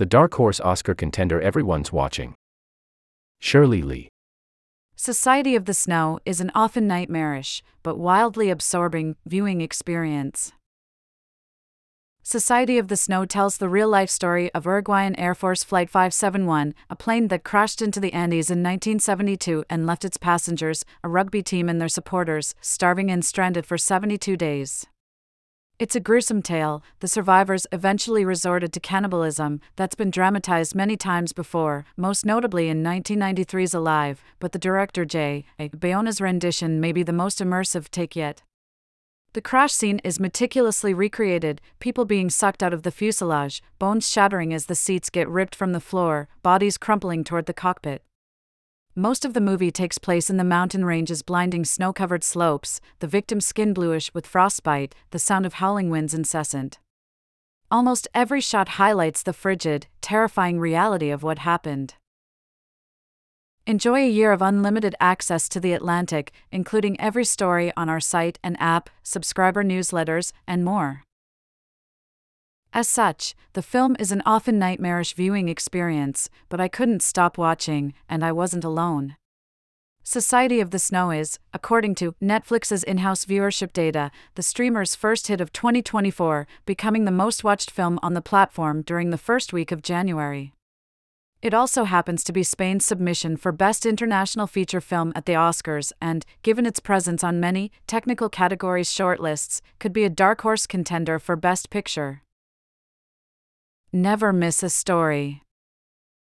the dark horse Oscar contender everyone's watching. Shirley Li. Society of the Snow is an often nightmarish, but wildly absorbing, viewing experience. Society of the Snow tells the real life story of Uruguayan Air Force Flight 571, a plane that crashed into the Andes in 1972 and left its passengers, a rugby team and their supporters, starving and stranded for 72 days. It's a gruesome tale. The survivors eventually resorted to cannibalism, that's been dramatized many times before, most notably in 1993's Alive, but the director J. A. Bayona's rendition may be the most immersive take yet. The crash scene is meticulously recreated, people being sucked out of the fuselage, bones shattering as the seats get ripped from the floor, bodies crumpling toward the cockpit. Most of the movie takes place in the mountain range's blinding snow covered slopes, the victim's skin bluish with frostbite, the sound of howling winds incessant. Almost every shot highlights the frigid, terrifying reality of what happened. Enjoy a year of unlimited access to The Atlantic, including every story on our site and app, subscriber newsletters, and more. As such, the film is an often nightmarish viewing experience, but I couldn't stop watching, and I wasn't alone. Society of the Snow is, according to Netflix's in house viewership data, the streamer's first hit of 2024, becoming the most watched film on the platform during the first week of January. It also happens to be Spain's submission for Best International Feature Film at the Oscars and, given its presence on many technical categories shortlists, could be a dark horse contender for Best Picture. Never miss a story.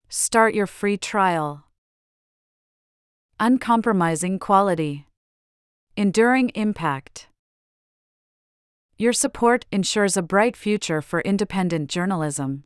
Start your free trial. Uncompromising quality. Enduring impact. Your support ensures a bright future for independent journalism.